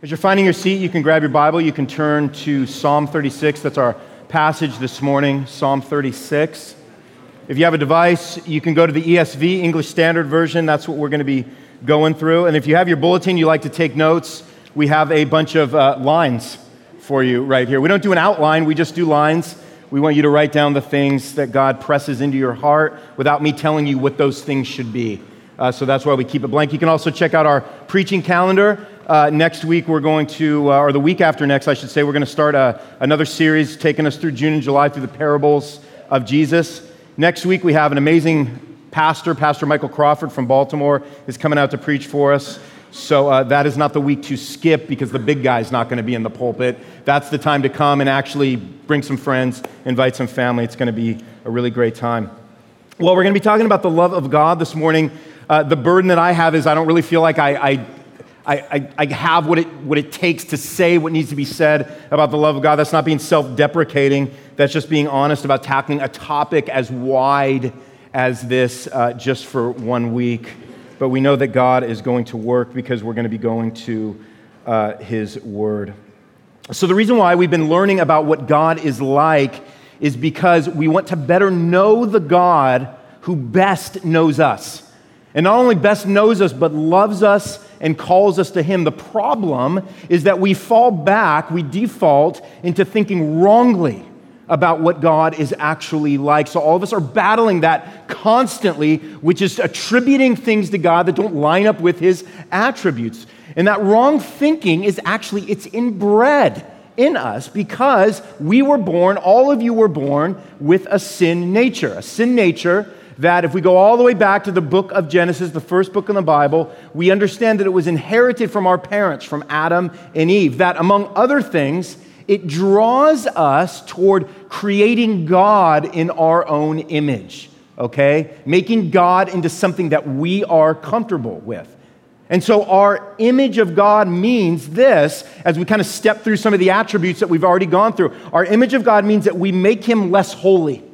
As you're finding your seat, you can grab your Bible. You can turn to Psalm 36. That's our passage this morning, Psalm 36. If you have a device, you can go to the ESV, English Standard Version. That's what we're going to be going through. And if you have your bulletin, you like to take notes, we have a bunch of uh, lines for you right here. We don't do an outline, we just do lines. We want you to write down the things that God presses into your heart without me telling you what those things should be. Uh, so that's why we keep it blank. You can also check out our preaching calendar. Uh, next week, we're going to, uh, or the week after next, I should say, we're going to start a, uh, another series taking us through June and July through the parables of Jesus. Next week, we have an amazing pastor, Pastor Michael Crawford from Baltimore, is coming out to preach for us. So uh, that is not the week to skip because the big guy's not going to be in the pulpit. That's the time to come and actually bring some friends, invite some family. It's going to be a really great time. Well, we're going to be talking about the love of God this morning. Uh, the burden that I have is I don't really feel like I, I I, I, have what it, what it takes to say what needs to be said about the love of God. That's not being self deprecating, that's just being honest about tackling a topic as wide as this uh, just for one week. But we know that God is going to work because we're going to be going to uh, His Word. So, the reason why we've been learning about what God is like is because we want to better know the God who best knows us. And not only best knows us, but loves us and calls us to Him. The problem is that we fall back, we default into thinking wrongly about what God is actually like. So all of us are battling that constantly, which is attributing things to God that don't line up with His attributes. And that wrong thinking is actually, it's inbred in us because we were born, all of you were born with a sin nature. A sin nature that if we go all the way back to the book of Genesis, the first book in the Bible, we understand that it was inherited from our parents, from Adam and Eve. That, among other things, it draws us toward creating God in our own image, okay? Making God into something that we are comfortable with. And so, our image of God means this as we kind of step through some of the attributes that we've already gone through. Our image of God means that we make him less holy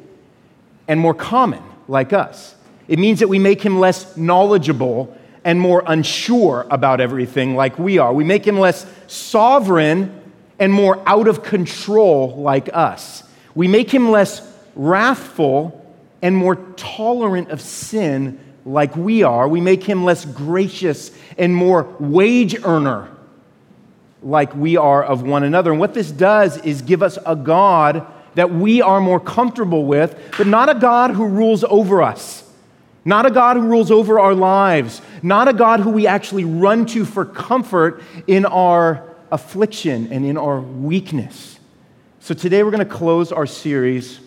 and more common like us. It means that we make him less knowledgeable and more unsure about everything like we are. We make him less sovereign and more out of control like us. We make him less wrathful and more tolerant of sin like we are. We make him less gracious and more wage earner like we are of one another. And what this does is give us a God that we are more comfortable with, but not a God who rules over us. Not a God who rules over our lives. Not a God who we actually run to for comfort in our affliction and in our weakness. So today we're going to close our series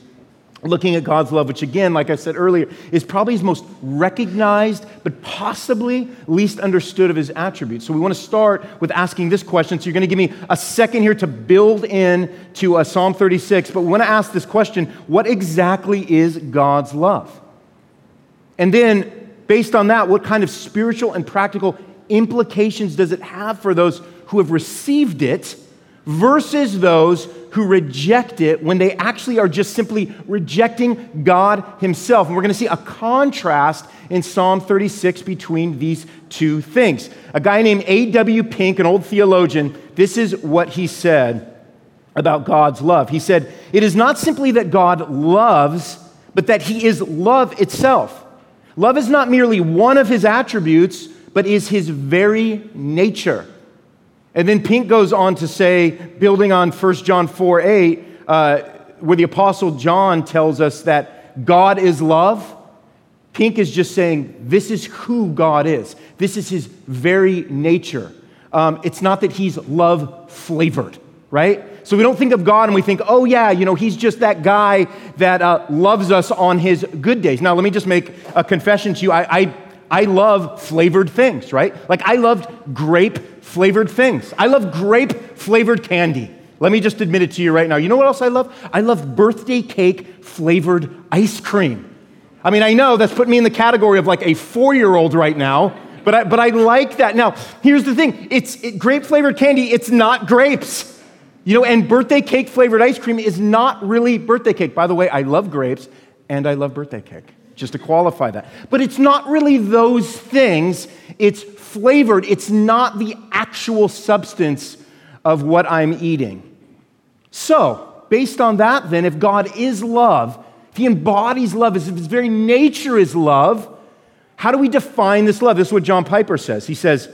looking at God's love, which again, like I said earlier, is probably his most recognized, but possibly least understood of his attributes. So we want to start with asking this question. So you're going to give me a second here to build in to uh, Psalm 36, but we want to ask this question what exactly is God's love? And then, based on that, what kind of spiritual and practical implications does it have for those who have received it versus those who reject it when they actually are just simply rejecting God Himself. And we're going to see a contrast in Psalm 36 between these two things. A guy named A.W. Pink, an old theologian, this is what he said about God's love. He said, It is not simply that God loves, but that He is love itself. Love is not merely one of His attributes, but is His very nature. And then Pink goes on to say, building on 1 John 4 8, uh, where the Apostle John tells us that God is love. Pink is just saying, this is who God is. This is his very nature. Um, it's not that he's love flavored, right? So we don't think of God and we think, oh, yeah, you know, he's just that guy that uh, loves us on his good days. Now, let me just make a confession to you. I, I, I love flavored things, right? Like, I loved grape flavored things. I love grape flavored candy. Let me just admit it to you right now. You know what else I love? I love birthday cake flavored ice cream. I mean, I know that's putting me in the category of like a four year old right now, but I, but I like that. Now, here's the thing it's it, grape flavored candy, it's not grapes. You know, and birthday cake flavored ice cream is not really birthday cake. By the way, I love grapes and I love birthday cake, just to qualify that. But it's not really those things, it's flavored, it's not the actual substance of what I'm eating. So, based on that, then, if God is love, if He embodies love, if His very nature is love, how do we define this love? This is what John Piper says. He says,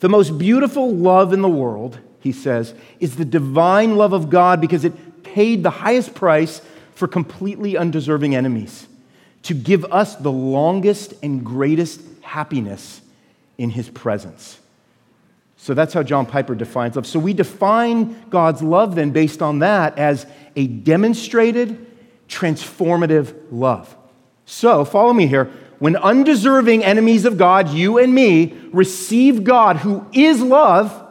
The most beautiful love in the world, he says, is the divine love of God because it paid the highest price for completely undeserving enemies to give us the longest and greatest happiness in his presence. So that's how John Piper defines love. So we define God's love then based on that as a demonstrated, transformative love. So follow me here. When undeserving enemies of God, you and me, receive God who is love,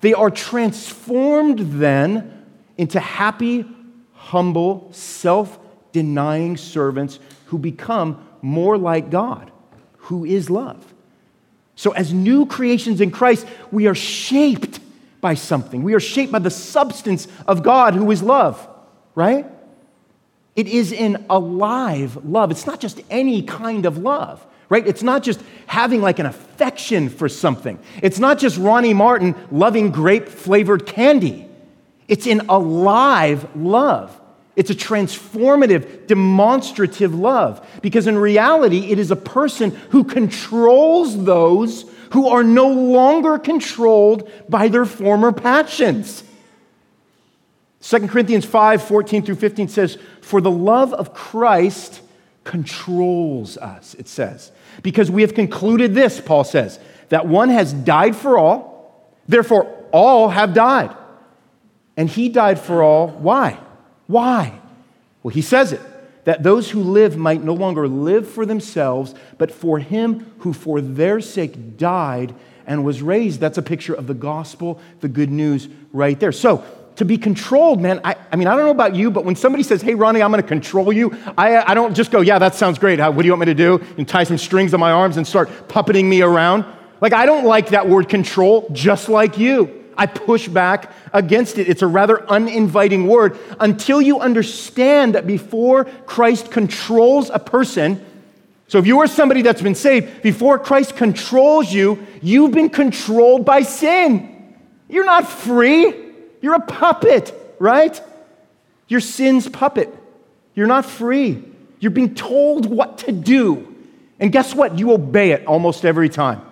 they are transformed then into happy, humble, self denying servants who become more like God, who is love. So, as new creations in Christ, we are shaped by something. We are shaped by the substance of God, who is love, right? It is an alive love. It's not just any kind of love, right? It's not just having like an affection for something. It's not just Ronnie Martin loving grape flavored candy. It's an alive love. It's a transformative, demonstrative love because in reality, it is a person who controls those who are no longer controlled by their former passions. 2 Corinthians 5 14 through 15 says, For the love of Christ controls us, it says. Because we have concluded this, Paul says, that one has died for all, therefore all have died. And he died for all. Why? Why? Well, he says it that those who live might no longer live for themselves, but for him who for their sake died and was raised. That's a picture of the gospel, the good news right there. So, to be controlled, man, I, I mean, I don't know about you, but when somebody says, hey, Ronnie, I'm going to control you, I, I don't just go, yeah, that sounds great. How, what do you want me to do? And tie some strings on my arms and start puppeting me around. Like, I don't like that word control, just like you. I push back against it. It's a rather uninviting word until you understand that before Christ controls a person, so if you are somebody that's been saved, before Christ controls you, you've been controlled by sin. You're not free, you're a puppet, right? You're sin's puppet. You're not free. You're being told what to do. And guess what? You obey it almost every time.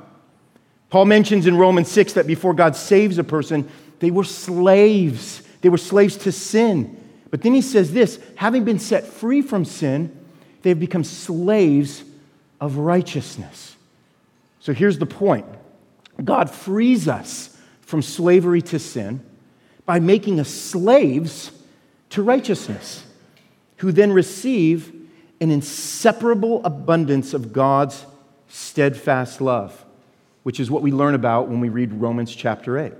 Paul mentions in Romans 6 that before God saves a person, they were slaves. They were slaves to sin. But then he says this having been set free from sin, they have become slaves of righteousness. So here's the point God frees us from slavery to sin by making us slaves to righteousness, who then receive an inseparable abundance of God's steadfast love which is what we learn about when we read Romans chapter 8.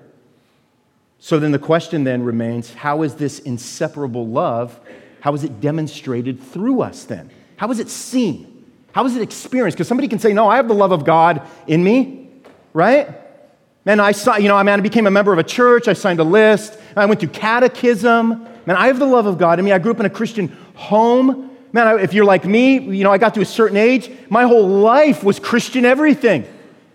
So then the question then remains how is this inseparable love, how is it demonstrated through us then? How is it seen? How is it experienced? Because somebody can say, no, I have the love of God in me, right? Man, I saw, you know, I man, I became a member of a church, I signed a list, I went through catechism. Man, I have the love of God in me. I grew up in a Christian home. Man, if you're like me, you know, I got to a certain age, my whole life was Christian everything.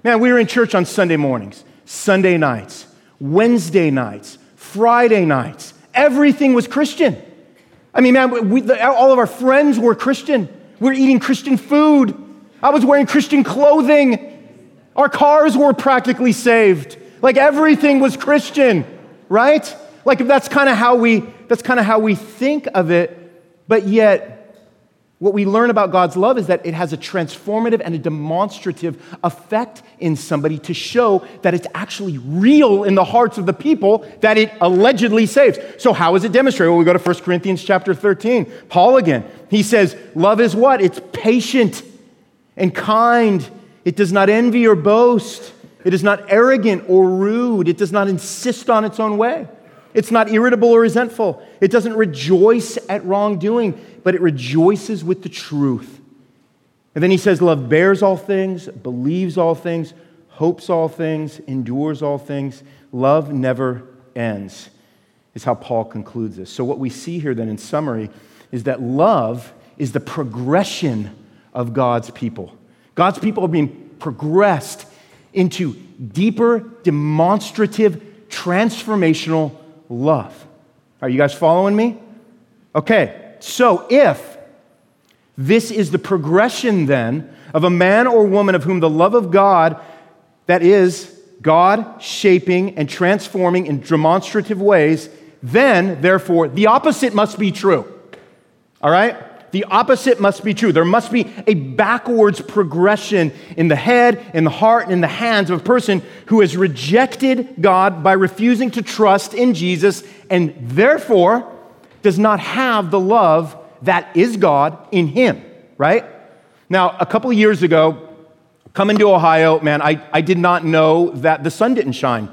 Man, we were in church on Sunday mornings, Sunday nights, Wednesday nights, Friday nights. Everything was Christian. I mean, man, we, the, all of our friends were Christian. We were eating Christian food. I was wearing Christian clothing. Our cars were practically saved. Like everything was Christian, right? Like that's kind of how we that's kind of how we think of it, but yet what we learn about God's love is that it has a transformative and a demonstrative effect in somebody to show that it's actually real in the hearts of the people that it allegedly saves. So how is it demonstrated? Well, we go to 1 Corinthians chapter 13. Paul again. He says, "Love is what? It's patient and kind. It does not envy or boast. It is not arrogant or rude. It does not insist on its own way." It's not irritable or resentful. It doesn't rejoice at wrongdoing, but it rejoices with the truth. And then he says, Love bears all things, believes all things, hopes all things, endures all things. Love never ends, is how Paul concludes this. So, what we see here then in summary is that love is the progression of God's people. God's people are being progressed into deeper, demonstrative, transformational love. Are you guys following me? Okay, so if this is the progression then of a man or woman of whom the love of God, that is, God shaping and transforming in demonstrative ways, then, therefore, the opposite must be true. All right? The opposite must be true. There must be a backwards progression in the head, in the heart, and in the hands of a person who has rejected God by refusing to trust in Jesus and therefore does not have the love that is God in him, right? Now, a couple years ago, coming to Ohio, man, I, I did not know that the sun didn't shine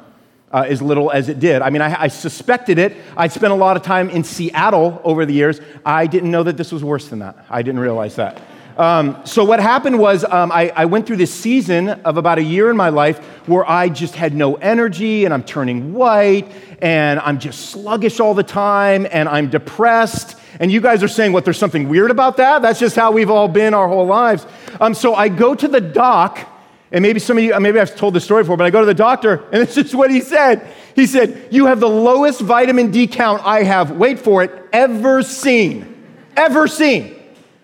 uh, as little as it did. I mean, I, I suspected it. I spent a lot of time in Seattle over the years. I didn't know that this was worse than that. I didn't realize that. Um, so, what happened was um, I, I, went through this season of about a year in my life where I just had no energy and I'm turning white and I'm just sluggish all the time and I'm depressed. And you guys are saying, what, there's something weird about that? That's just how we've all been our whole lives. Um, so, I go to the doc and maybe some of you, maybe I've told this story before, but I go to the doctor and this is what he said. He said, You have the lowest vitamin D count I have, wait for it, ever seen. Ever seen.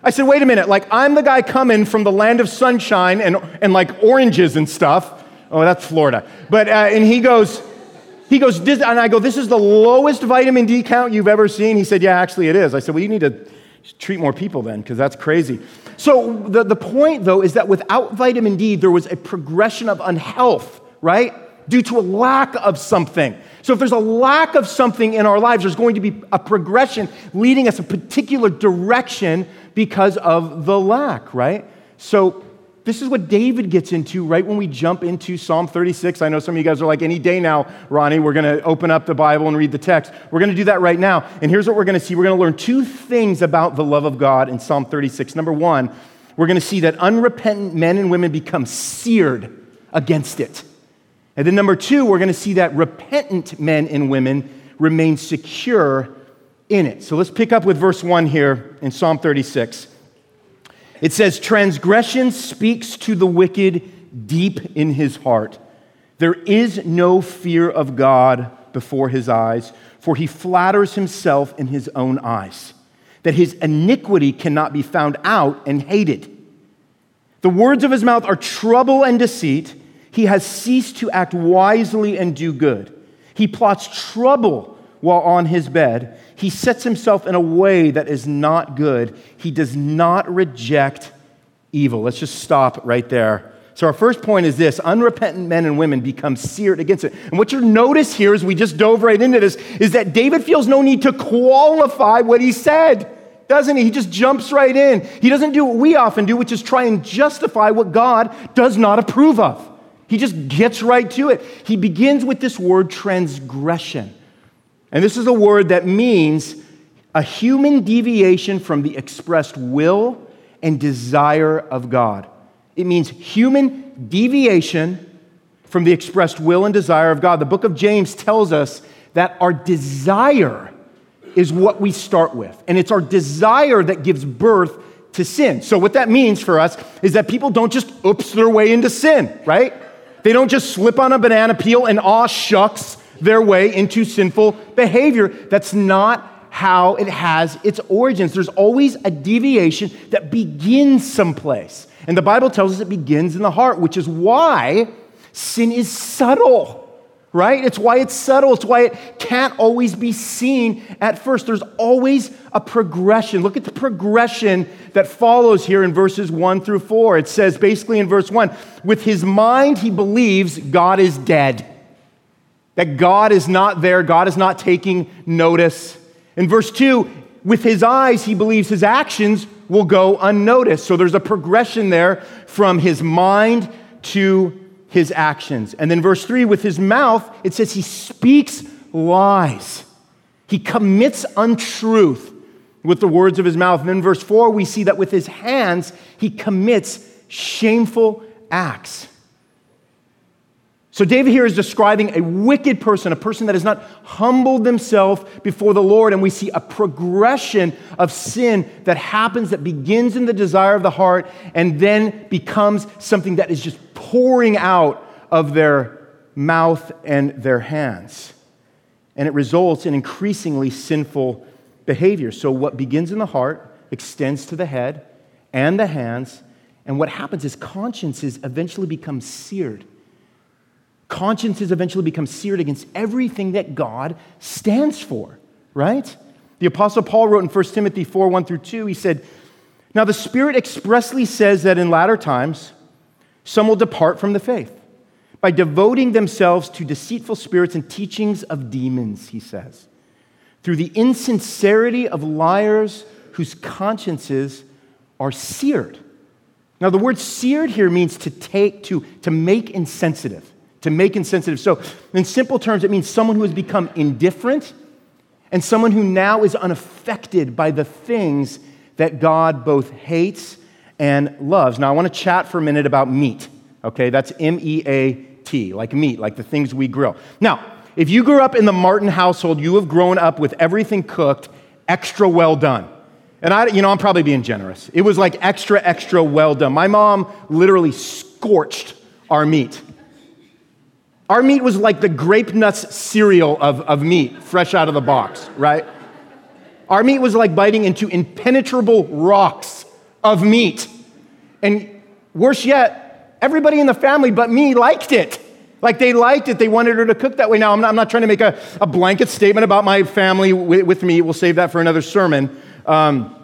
I said, Wait a minute, like I'm the guy coming from the land of sunshine and, and like oranges and stuff. Oh, that's Florida. But, uh, and he goes, he goes, and I go, This is the lowest vitamin D count you've ever seen? He said, Yeah, actually it is. I said, Well, you need to treat more people then, because that's crazy. So, the, the point, though, is that without vitamin D, there was a progression of unhealth, right? Due to a lack of something. So, if there's a lack of something in our lives, there's going to be a progression leading us a particular direction because of the lack, right? So, this is what David gets into right when we jump into Psalm 36. I know some of you guys are like, any day now, Ronnie, we're going to open up the Bible and read the text. We're going to do that right now. And here's what we're going to see we're going to learn two things about the love of God in Psalm 36. Number one, we're going to see that unrepentant men and women become seared against it. And then number two, we're going to see that repentant men and women remain secure in it. So let's pick up with verse 1 here in Psalm 36. It says, Transgression speaks to the wicked deep in his heart. There is no fear of God before his eyes, for he flatters himself in his own eyes, that his iniquity cannot be found out and hated. The words of his mouth are trouble and deceit. He has ceased to act wisely and do good. He plots trouble while on his bed. He sets himself in a way that is not good. He does not reject evil. Let's just stop right there. So, our first point is this unrepentant men and women become seared against it. And what you'll notice here, as we just dove right into this, is that David feels no need to qualify what he said, doesn't he? He just jumps right in. He doesn't do what we often do, which is try and justify what God does not approve of. He just gets right to it. He begins with this word transgression. And this is a word that means a human deviation from the expressed will and desire of God. It means human deviation from the expressed will and desire of God. The book of James tells us that our desire is what we start with, and it's our desire that gives birth to sin. So, what that means for us is that people don't just oops their way into sin, right? They don't just slip on a banana peel and aw shucks their way into sinful behavior. That's not how it has its origins. There's always a deviation that begins someplace. And the Bible tells us it begins in the heart, which is why sin is subtle, right? It's why it's subtle. It's why it can't always be seen at first. There's always a progression. Look at the progression that follows here in verses one through four. It says basically in verse one, with his mind, he believes God is dead, that God is not there, God is not taking notice. In verse 2, with his eyes, he believes his actions will go unnoticed. So there's a progression there from his mind to his actions. And then verse 3, with his mouth, it says he speaks lies. He commits untruth with the words of his mouth. And then verse 4, we see that with his hands, he commits shameful acts. So, David here is describing a wicked person, a person that has not humbled themselves before the Lord. And we see a progression of sin that happens, that begins in the desire of the heart and then becomes something that is just pouring out of their mouth and their hands. And it results in increasingly sinful behavior. So, what begins in the heart extends to the head and the hands. And what happens is consciences eventually become seared. Consciences eventually become seared against everything that God stands for, right? The Apostle Paul wrote in 1 Timothy 4 1 through 2, he said, Now the Spirit expressly says that in latter times, some will depart from the faith by devoting themselves to deceitful spirits and teachings of demons, he says, through the insincerity of liars whose consciences are seared. Now, the word seared here means to take, to, to make insensitive, to make insensitive. So, in simple terms, it means someone who has become indifferent and someone who now is unaffected by the things that God both hates and loves. Now, I want to chat for a minute about meat, okay? That's M E A T, like meat, like the things we grill. Now, if you grew up in the Martin household, you have grown up with everything cooked extra well done. And I, you know, I'm probably being generous. It was like extra, extra well done. My mom literally scorched our meat. Our meat was like the grape nuts cereal of, of meat, fresh out of the box, right? Our meat was like biting into impenetrable rocks of meat. And worse yet, everybody in the family but me liked it. Like they liked it, they wanted her to cook that way. Now, I'm not, I'm not trying to make a, a, blanket statement about my family with, with, me. We'll save that for another sermon. Um,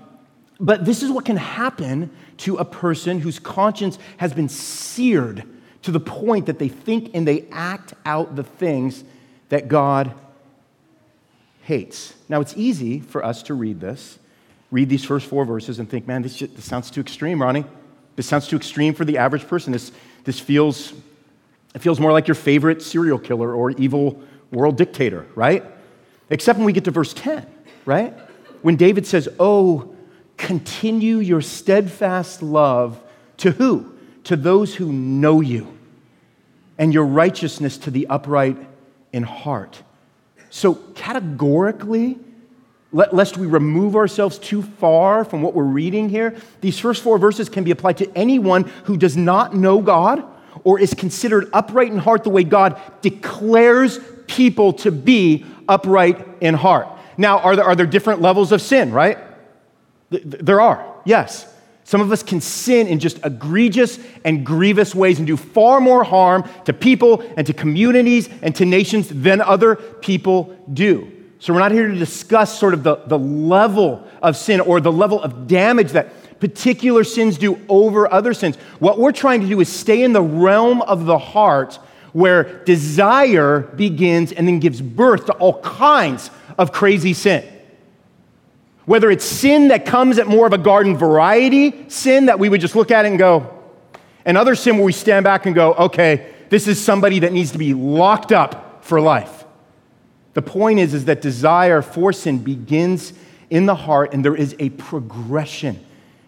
but this is what can happen to a person whose conscience has been seared to the point that they think and they act out the things that God hates. Now, it's easy for us to read this, read these first four verses, and think, man, this, just, this sounds too extreme, Ronnie. This sounds too extreme for the average person. This, this feels, it feels more like your favorite serial killer or evil world dictator, right? Except when we get to verse 10, right? When David says, Oh, continue your steadfast love to who? To those who know you, and your righteousness to the upright in heart. So, categorically, lest we remove ourselves too far from what we're reading here, these first four verses can be applied to anyone who does not know God or is considered upright in heart the way God declares people to be upright in heart. Now, are there, are there different levels of sin, right? There are, yes. Some of us can sin in just egregious and grievous ways and do far more harm to people and to communities and to nations than other people do. So, we're not here to discuss sort of the, the level of sin or the level of damage that particular sins do over other sins. What we're trying to do is stay in the realm of the heart where desire begins and then gives birth to all kinds of crazy sin. Whether it's sin that comes at more of a garden variety sin that we would just look at it and go, and other sin where we stand back and go, okay, this is somebody that needs to be locked up for life. The point is, is that desire for sin begins in the heart, and there is a progression.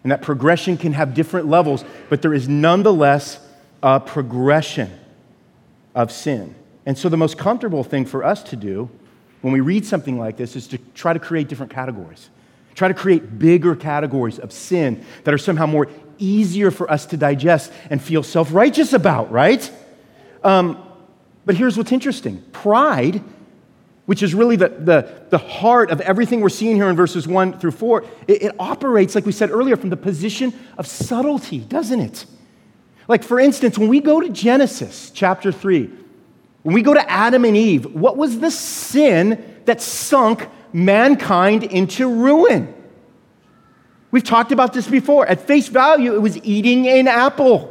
And that progression can have different levels, but there is nonetheless a progression of sin. And so, the most comfortable thing for us to do when we read something like this is to try to create different categories. Try to create bigger categories of sin that are somehow more easier for us to digest and feel self righteous about, right? Um, but here's what's interesting pride, which is really the, the, the heart of everything we're seeing here in verses 1 through 4, it, it operates, like we said earlier, from the position of subtlety, doesn't it? Like, for instance, when we go to Genesis chapter 3, when we go to Adam and Eve, what was the sin that sunk mankind into ruin. We've talked about this before. At face value, it was eating an apple.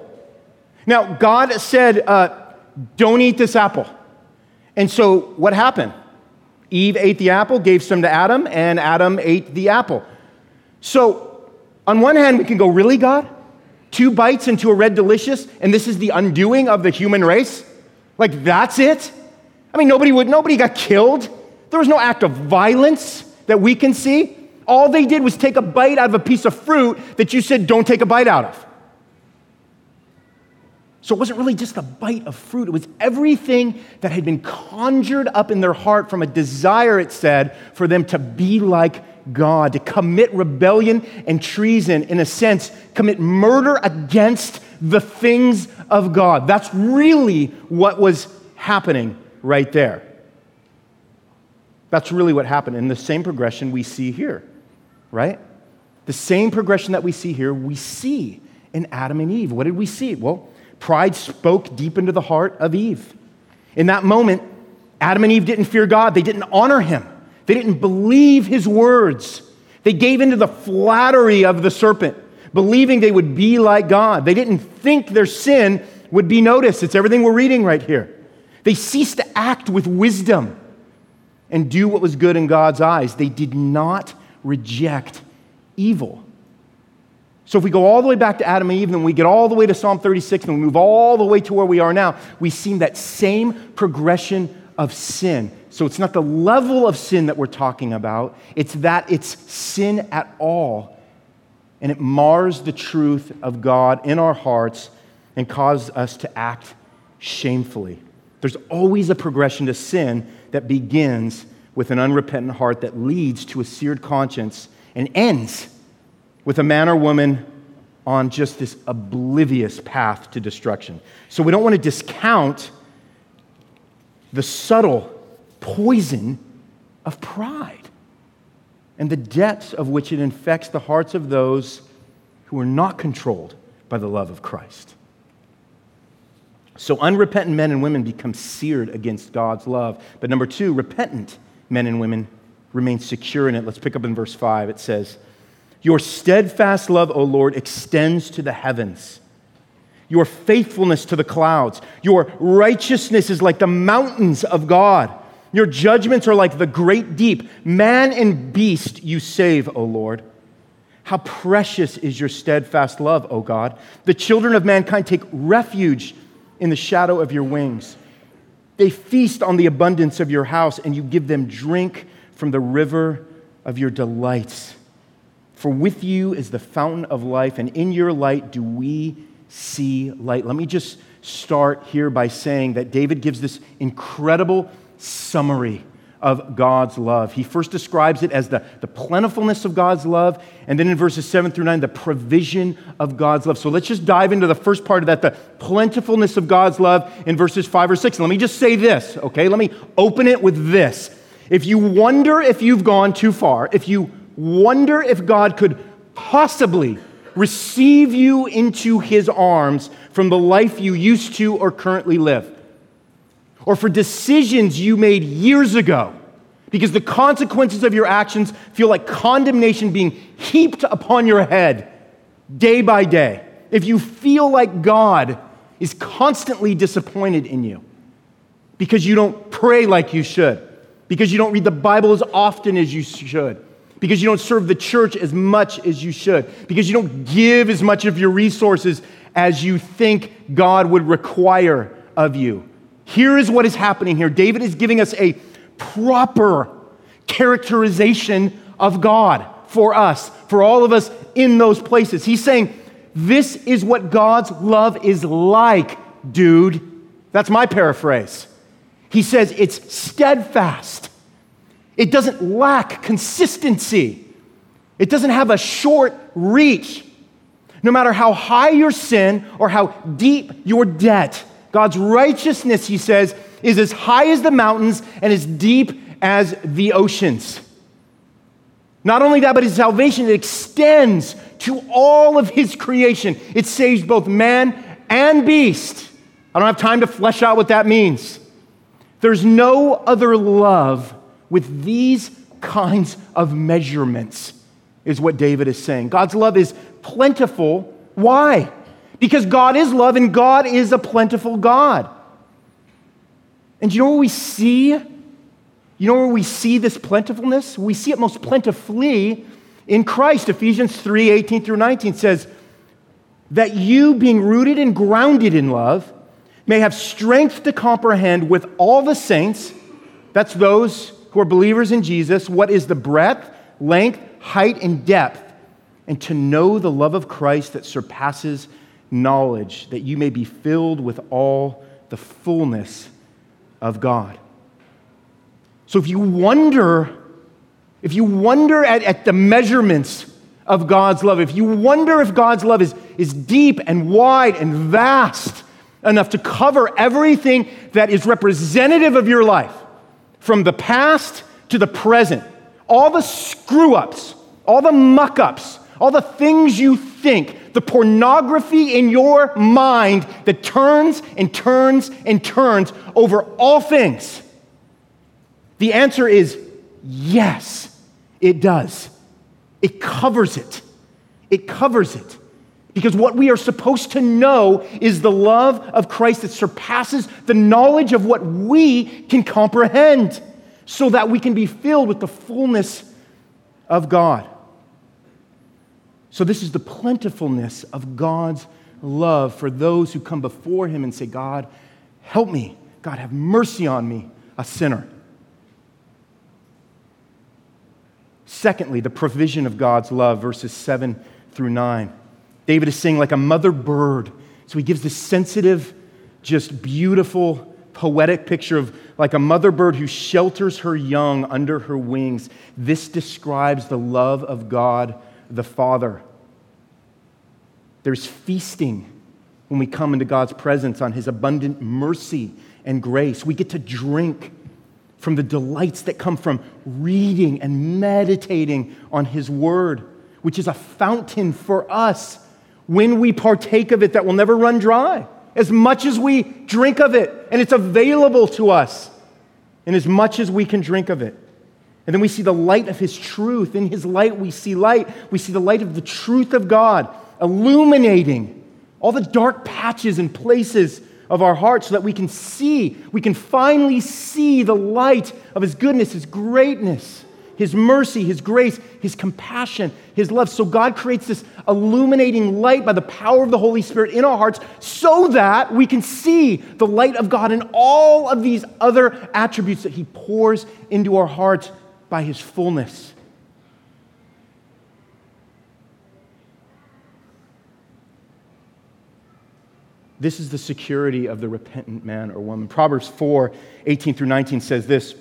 Now, God said, uh, don't eat this apple. And so, what happened? Eve ate the apple, gave some to Adam, and Adam ate the apple. So, on one hand, we can go, Really, God? Two bites into a red delicious, and this is the undoing of the human race? Like, that's it? I mean, nobody would, nobody got killed. There was no act of violence that we can see. All they did was take a bite out of a piece of fruit that you said don't take a bite out of. So it wasn't really just a bite of fruit, it was everything that had been conjured up in their heart from a desire, it said, for them to be like God, to commit rebellion and treason, in a sense, commit murder against the things of God. That's really what was happening right there. That's really what happened. And the same progression we see here, right? The same progression that we see here, we see in Adam and Eve. What did we see? Well, pride spoke deep into the heart of Eve. In that moment, Adam and Eve didn't fear God, they didn't honor him, they didn't believe his words. They gave into the flattery of the serpent, believing they would be like God. They didn't think their sin would be noticed. It's everything we're reading right here. They ceased to act with wisdom and do what was good in God's eyes. They did not reject evil. So if we go all the way back to Adam and Eve, and we get all the way to Psalm 36, and we move all the way to where we are now, we see that same progression of sin. So it's not the level of sin that we're talking about, it's that it's sin at all. And it mars the truth of God in our hearts and causes us to act shamefully. There's always a progression to sin that begins with an unrepentant heart that leads to a seared conscience and ends with a man or woman on just this oblivious path to destruction. So we don't want to discount the subtle poison of pride and the depths of which it infects the hearts of those who are not controlled by the love of Christ. So unrepentant men and women become seared against God's love. But number two, repentant men and women remain secure in it. Let's pick up in verse 5. It says, Your steadfast love, O Lord, extends to the heavens. Your faithfulness to the clouds. Your righteousness is like the mountains of God. Your judgments are like the great deep. Man and beast you save, O Lord. How precious is your steadfast love, O God. The children of mankind take refuge in the shadow of your wings. They feast on the abundance of your house, and you give them drink from the river of your delights. For with you is the fountain of life, and in your light do we see light. Let me just start here by saying that David gives this incredible summary of God's love. He first describes it as the, the plentifulness of God's love, and then in verses 7 through 9, the provision of God's love. So let's just dive into the first part of that, the plentifulness of God's love in verses 5 or 6. And let me just say this, okay? Let me open it with this. If you wonder if you've gone too far, if you wonder if God could possibly receive you into his arms from the life you used to or currently live, or for decisions you made years ago because the consequences of your actions feel like condemnation being heaped upon your head day by day. If you feel like God is constantly disappointed in you because you don't pray like you should, because you don't read the Bible as often as you should, because you don't serve the church as much as you should, because you don't give as much of your resources as you think God would require of you here is what is happening here. David is giving us a proper characterization of God for us, for all of us in those places. He's saying, This is what God's love is like, dude. That's my paraphrase. He says it's steadfast, it doesn't lack consistency, it doesn't have a short reach. No matter how high your sin or how deep your debt, God's righteousness, he says, is as high as the mountains and as deep as the oceans. Not only that, but his salvation extends to all of his creation. It saves both man and beast. I don't have time to flesh out what that means. There's no other love with these kinds of measurements, is what David is saying. God's love is plentiful. Why? Because God is love and God is a plentiful God. And you know where we see? You know where we see this plentifulness? We see it most plentifully in Christ. Ephesians 3 18 through 19 says, That you, being rooted and grounded in love, may have strength to comprehend with all the saints, that's those who are believers in Jesus, what is the breadth, length, height, and depth, and to know the love of Christ that surpasses knowledge, that you may be filled with all the fullness of God. So if you wonder, if you wonder at, at the measurements of God's love, if you wonder if God's love is, is deep and wide and vast enough to cover everything that is representative of your life, from the past to the present, all the screw ups, all the muck ups, all the things you think, the pornography in your mind that turns and turns and turns over all things? The answer is yes, it does. It covers it. It covers it. Because what we are supposed to know is the love of Christ that surpasses the knowledge of what we can comprehend, so that we can be filled with the fullness of God. So, this is the plentifulness of God's love for those who come before Him and say, God, help me. God, have mercy on me, a sinner. Secondly, the provision of God's love, verses 7 through 9. David is saying, like a mother bird. So he gives this sensitive, just beautiful, poetic picture of like a mother bird who shelters her young under her wings. This describes the love of God the Father. There's feasting when we come into God's presence on His abundant mercy and grace. We get to drink from the delights that come from reading and meditating on His Word, which is a fountain for us when we partake of it that will never run dry, as much as we drink of it, and it's available to us, and as much as we can drink of it. And then we see the light of His truth. In His light, we see light. We see the light of the truth of God illuminating all the dark patches and places of our hearts so that we can see, we can finally see the light of His goodness, His greatness, His mercy, His grace, His compassion, His love. So God creates this illuminating light by the power of the Holy Spirit in our hearts so that we can see the light of God and all of these other attributes that He pours into our hearts by His fullness. This is the security of the repentant man or woman. Proverbs 4 18 through 19 says this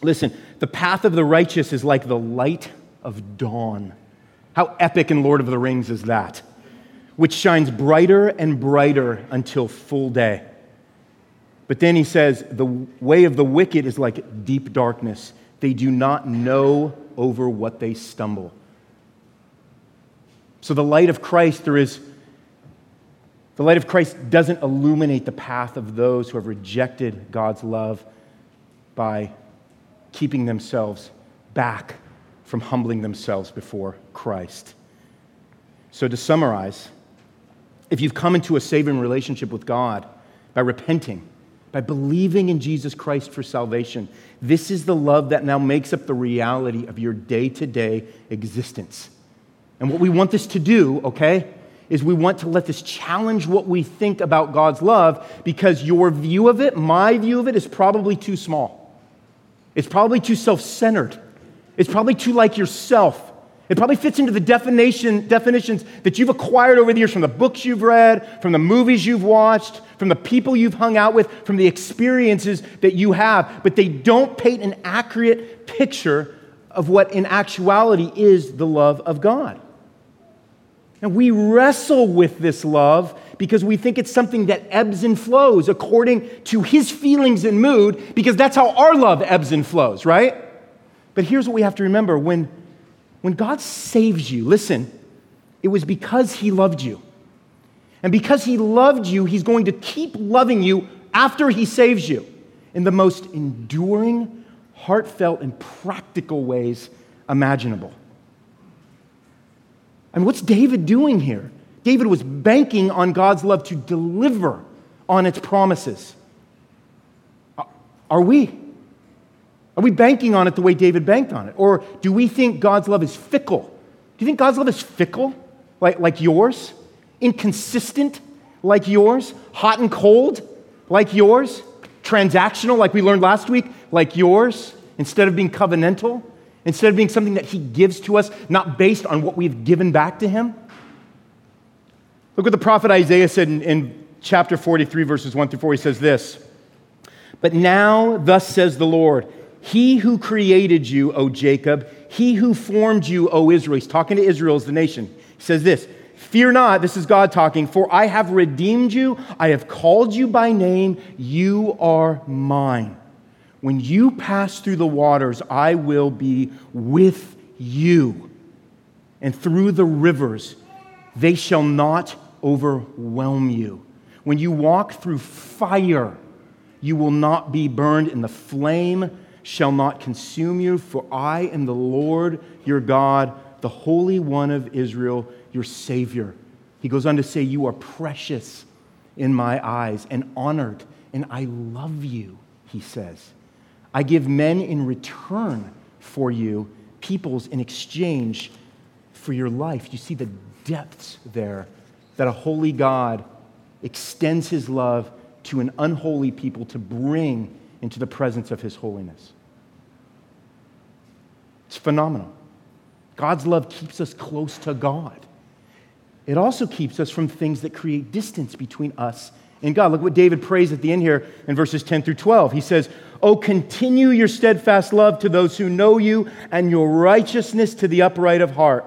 Listen, the path of the righteous is like the light of dawn. How epic in Lord of the Rings is that? Which shines brighter and brighter until full day. But then he says, The way of the wicked is like deep darkness. They do not know over what they stumble. So, the light of Christ, there is the light of Christ doesn't illuminate the path of those who have rejected God's love by keeping themselves back from humbling themselves before Christ. So, to summarize, if you've come into a saving relationship with God by repenting, by believing in Jesus Christ for salvation, this is the love that now makes up the reality of your day to day existence. And what we want this to do, okay, is we want to let this challenge what we think about God's love because your view of it, my view of it, is probably too small. It's probably too self centered. It's probably too like yourself. It probably fits into the definition, definitions that you've acquired over the years from the books you've read, from the movies you've watched, from the people you've hung out with, from the experiences that you have, but they don't paint an accurate picture of what in actuality is the love of God. And we wrestle with this love because we think it's something that ebbs and flows according to his feelings and mood, because that's how our love ebbs and flows, right? But here's what we have to remember when, when God saves you, listen, it was because he loved you. And because he loved you, he's going to keep loving you after he saves you in the most enduring, heartfelt, and practical ways imaginable. And what's David doing here? David was banking on God's love to deliver on its promises. Are we? Are we banking on it the way David banked on it? Or do we think God's love is fickle? Do you think God's love is fickle, like, like yours? Inconsistent, like yours? Hot and cold, like yours? Transactional, like we learned last week, like yours? Instead of being covenantal? instead of being something that He gives to us, not based on what we've given back to Him? Look what the prophet Isaiah said in, in chapter 43, verses 1 through 4. He says this But now, thus says the Lord, He who created you, O Jacob, He who formed you, O Israel, he's talking to Israel as the nation. He says this Fear not, this is God talking, for I have redeemed you, I have called you by name, you are mine. When you pass through the waters, I will be with you. And through the rivers, they shall not overwhelm you. When you walk through fire, you will not be burned, and the flame shall not consume you, for I am the Lord your God, the Holy One of Israel, your Savior. He goes on to say, You are precious in my eyes and honored, and I love you, he says. I give men in return for you, peoples in exchange for your life. You see the depths there that a holy God extends his love to an unholy people to bring into the presence of his holiness. It's phenomenal. God's love keeps us close to God. It also keeps us from things that create distance between us and God. Look what David prays at the end here in verses 10 through 12. He says, Oh, continue your steadfast love to those who know you and your righteousness to the upright of heart.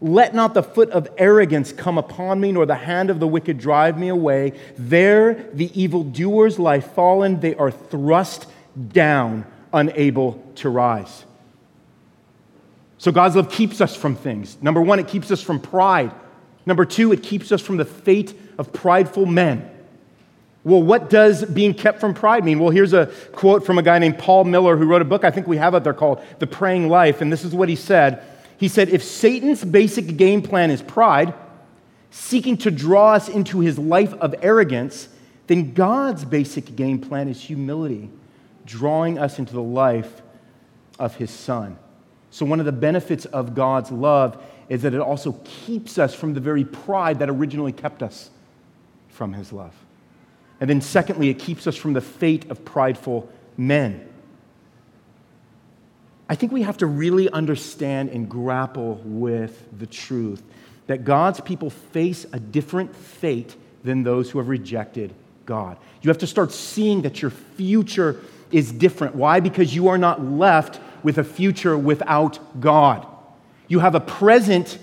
Let not the foot of arrogance come upon me, nor the hand of the wicked drive me away. There the evildoers lie fallen, they are thrust down, unable to rise. So God's love keeps us from things. Number one, it keeps us from pride. Number two, it keeps us from the fate of prideful men. Well, what does being kept from pride mean? Well, here's a quote from a guy named Paul Miller who wrote a book, I think we have it there called The Praying Life. And this is what he said He said, If Satan's basic game plan is pride, seeking to draw us into his life of arrogance, then God's basic game plan is humility, drawing us into the life of his son. So, one of the benefits of God's love is that it also keeps us from the very pride that originally kept us from his love. And then, secondly, it keeps us from the fate of prideful men. I think we have to really understand and grapple with the truth that God's people face a different fate than those who have rejected God. You have to start seeing that your future is different. Why? Because you are not left with a future without God. You have a present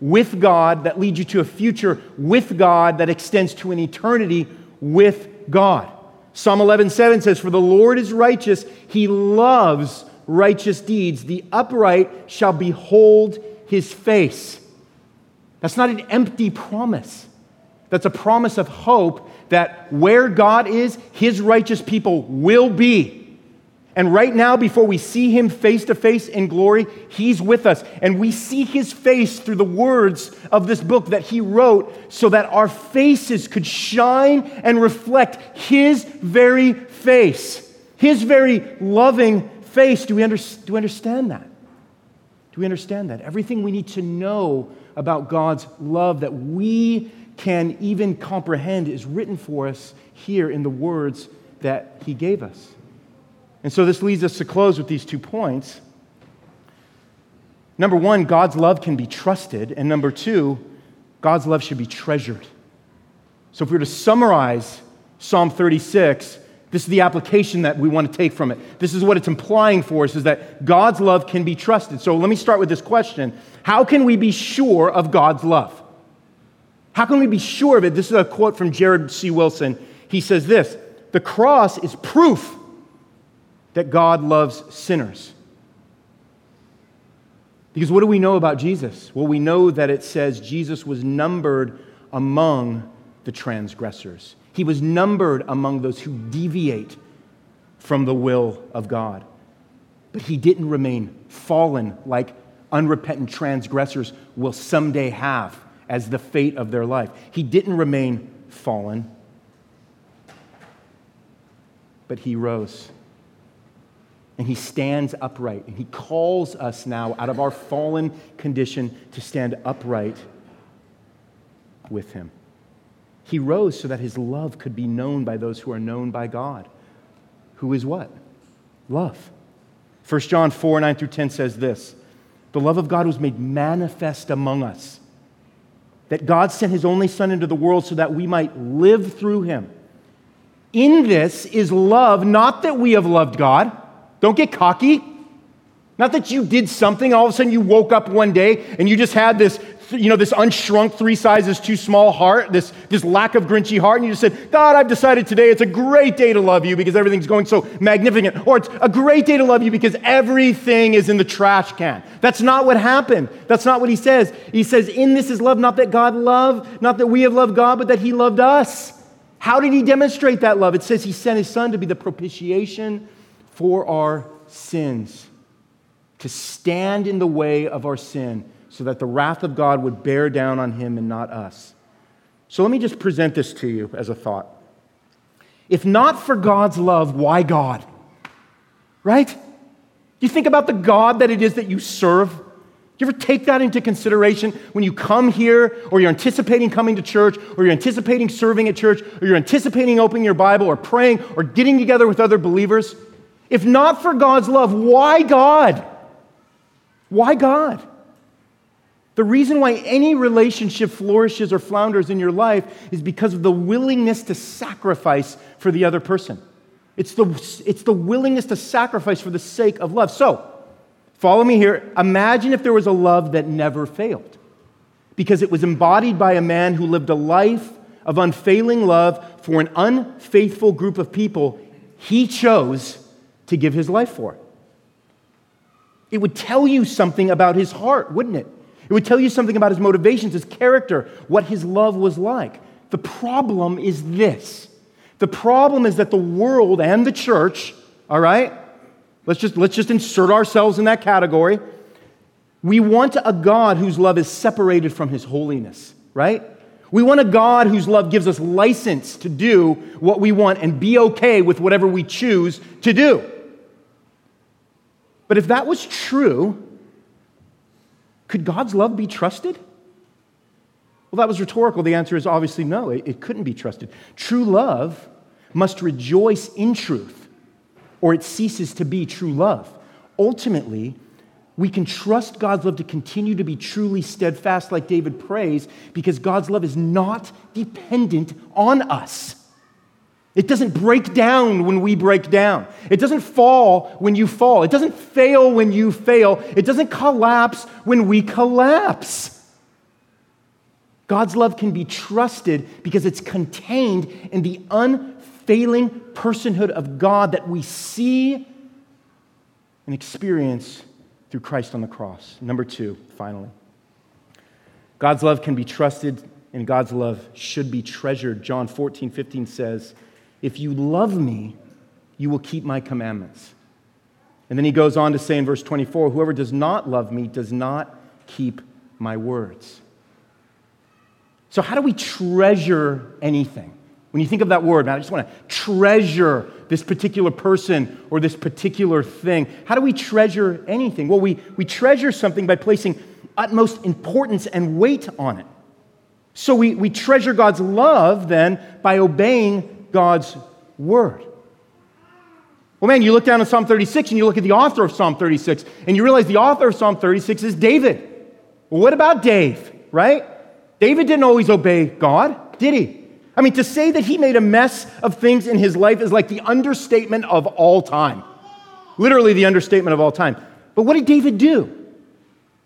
with God that leads you to a future with God that extends to an eternity with God. Psalm 11:7 says, "For the Lord is righteous; he loves righteous deeds. The upright shall behold his face." That's not an empty promise. That's a promise of hope that where God is, his righteous people will be. And right now, before we see him face to face in glory, he's with us. And we see his face through the words of this book that he wrote so that our faces could shine and reflect his very face, his very loving face. Do we, under, do we understand that? Do we understand that? Everything we need to know about God's love that we can even comprehend is written for us here in the words that he gave us. And so this leads us to close with these two points. Number one, God's love can be trusted. And number two, God's love should be treasured. So if we were to summarize Psalm 36, this is the application that we want to take from it. This is what it's implying for us is that God's love can be trusted. So let me start with this question. How can we be sure of God's love? How can we be sure of it? This is a quote from Jared C. Wilson. He says this The cross is proof that God loves sinners. Because what do we know about Jesus? Well, we know that it says Jesus was numbered among the transgressors. He was numbered among those who deviate from the will of God. But he didn't remain fallen like unrepentant transgressors will someday have as the fate of their life. He didn't remain fallen, but he rose and he stands upright. And he calls us now out of our fallen condition to stand upright with him. He rose so that his love could be known by those who are known by God. Who is what? Love. 1 John 4 9 through 10 says this The love of God was made manifest among us, that God sent his only Son into the world so that we might live through him. In this is love, not that we have loved God don't get cocky. Not that you did something, all of a sudden you woke up one day and you just had this, you know, this unshrunk, three sizes too small heart, this, this lack of grinchy heart, and you just said, God, I've decided today it's a great day to love you because everything's going so magnificent. Or it's a great day to love you because everything is in the trash can. That's not what happened. That's not what he says. He says, In this is love, not that God loved, not that we have loved God, but that he loved us. How did he demonstrate that love? It says he sent his son to be the propitiation for our sins to stand in the way of our sin so that the wrath of God would bear down on him and not us. So let me just present this to you as a thought. If not for God's love, why God? Right? Do you think about the God that it is that you serve. Do you ever take that into consideration when you come here, or you're anticipating coming to church, or you're anticipating serving at church, or you're anticipating opening your Bible, or praying, or getting together with other believers? If not for God's love, why God? Why God? The reason why any relationship flourishes or flounders in your life is because of the willingness to sacrifice for the other person. It's the, it's the willingness to sacrifice for the sake of love. So, follow me here. Imagine if there was a love that never failed because it was embodied by a man who lived a life of unfailing love for an unfaithful group of people he chose to give his life for. It would tell you something about his heart, wouldn't it? It would tell you something about his motivations, his character, what his love was like. The problem is this the problem is that the world and the church, all right, let's just, let's just insert ourselves in that category. We want a God whose love is separated from his holiness, right? We want a God whose love gives us license to do what we want and be okay with whatever we choose to do. But if that was true, could God's love be trusted? Well, that was rhetorical. The answer is obviously no, it, it couldn't be trusted. True love must rejoice in truth, or it ceases to be true love. Ultimately, we can trust God's love to continue to be truly steadfast, like David prays, because God's love is not dependent on us. It doesn't break down when we break down. It doesn't fall when you fall. It doesn't fail when you fail. It doesn't collapse when we collapse. God's love can be trusted because it's contained in the unfailing personhood of God that we see and experience through Christ on the cross. Number two, finally. God's love can be trusted and God's love should be treasured. John 14, 15 says, if you love me, you will keep my commandments. And then he goes on to say in verse 24 Whoever does not love me does not keep my words. So, how do we treasure anything? When you think of that word, man, I just want to treasure this particular person or this particular thing. How do we treasure anything? Well, we, we treasure something by placing utmost importance and weight on it. So we, we treasure God's love then by obeying God's word. Well, man, you look down at Psalm 36 and you look at the author of Psalm 36 and you realize the author of Psalm 36 is David. Well, what about Dave, right? David didn't always obey God, did he? I mean, to say that he made a mess of things in his life is like the understatement of all time. Literally, the understatement of all time. But what did David do?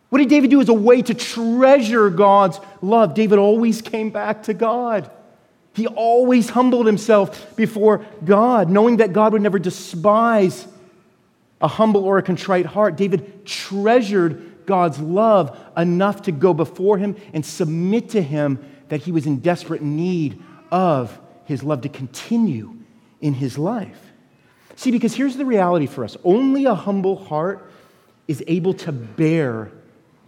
What did David do as a way to treasure God's love? David always came back to God. He always humbled himself before God, knowing that God would never despise a humble or a contrite heart. David treasured God's love enough to go before him and submit to him that he was in desperate need of his love to continue in his life. See, because here's the reality for us only a humble heart is able to bear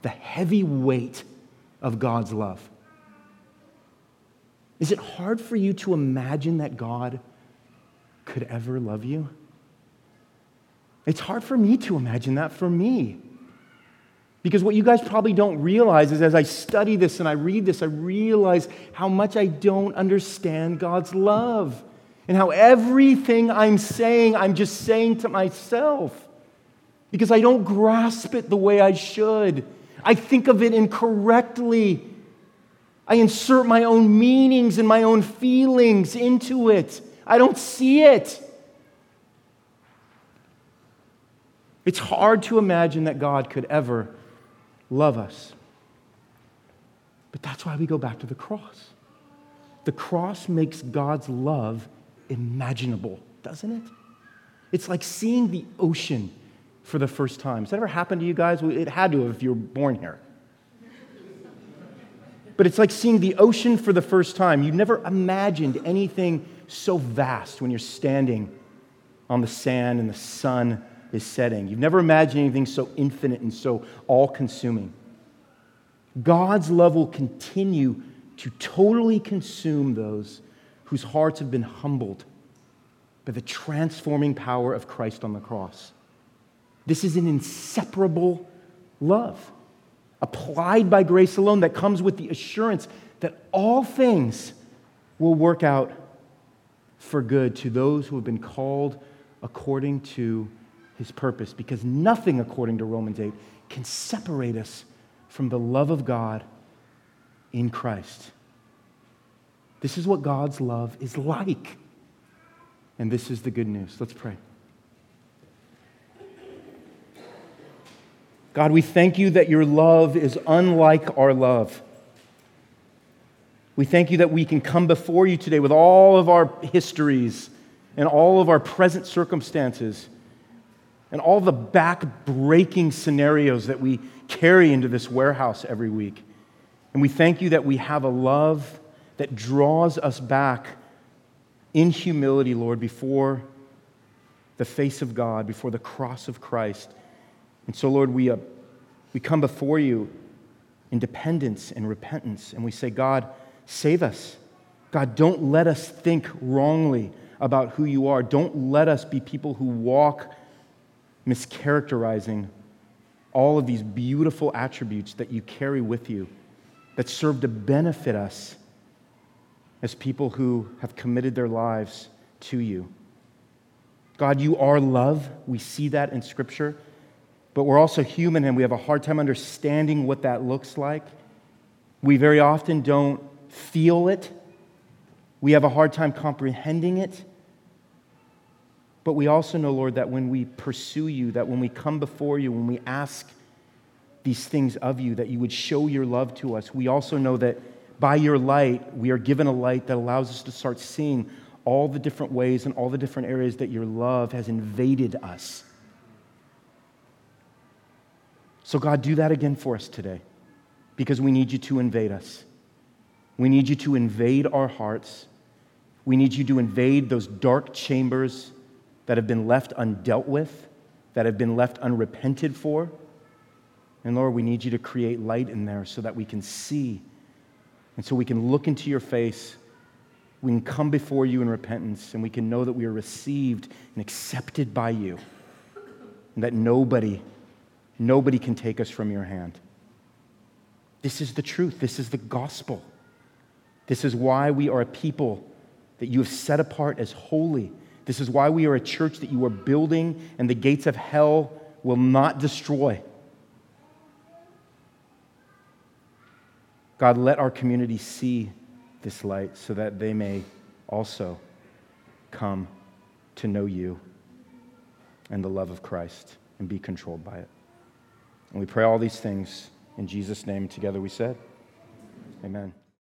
the heavy weight of God's love. Is it hard for you to imagine that God could ever love you? It's hard for me to imagine that for me. Because what you guys probably don't realize is as I study this and I read this, I realize how much I don't understand God's love and how everything I'm saying, I'm just saying to myself because I don't grasp it the way I should. I think of it incorrectly. I insert my own meanings and my own feelings into it. I don't see it. It's hard to imagine that God could ever love us. But that's why we go back to the cross. The cross makes God's love imaginable, doesn't it? It's like seeing the ocean for the first time. Has that ever happened to you guys? It had to have if you were born here. But it's like seeing the ocean for the first time. You never imagined anything so vast when you're standing on the sand and the sun is setting. You've never imagined anything so infinite and so all consuming. God's love will continue to totally consume those whose hearts have been humbled by the transforming power of Christ on the cross. This is an inseparable love, applied by grace alone, that comes with the assurance that all things will work out for good to those who have been called according to his purpose, because nothing, according to Romans 8, can separate us from the love of God in Christ. This is what God's love is like. And this is the good news. Let's pray. God, we thank you that your love is unlike our love. We thank you that we can come before you today with all of our histories and all of our present circumstances and all the back breaking scenarios that we carry into this warehouse every week. And we thank you that we have a love that draws us back in humility, Lord, before the face of God, before the cross of Christ. And so, Lord, we, uh, we come before you in dependence and repentance, and we say, God, save us. God, don't let us think wrongly about who you are. Don't let us be people who walk mischaracterizing all of these beautiful attributes that you carry with you that serve to benefit us as people who have committed their lives to you. God, you are love. We see that in Scripture. But we're also human and we have a hard time understanding what that looks like. We very often don't feel it. We have a hard time comprehending it. But we also know, Lord, that when we pursue you, that when we come before you, when we ask these things of you, that you would show your love to us. We also know that by your light, we are given a light that allows us to start seeing all the different ways and all the different areas that your love has invaded us. So, God, do that again for us today because we need you to invade us. We need you to invade our hearts. We need you to invade those dark chambers that have been left undealt with, that have been left unrepented for. And Lord, we need you to create light in there so that we can see and so we can look into your face. We can come before you in repentance and we can know that we are received and accepted by you and that nobody, nobody can take us from your hand. This is the truth. This is the gospel. This is why we are a people that you have set apart as holy. This is why we are a church that you are building and the gates of hell will not destroy. God, let our community see this light so that they may also come to know you and the love of Christ and be controlled by it. And we pray all these things in Jesus' name. Together we said, Amen.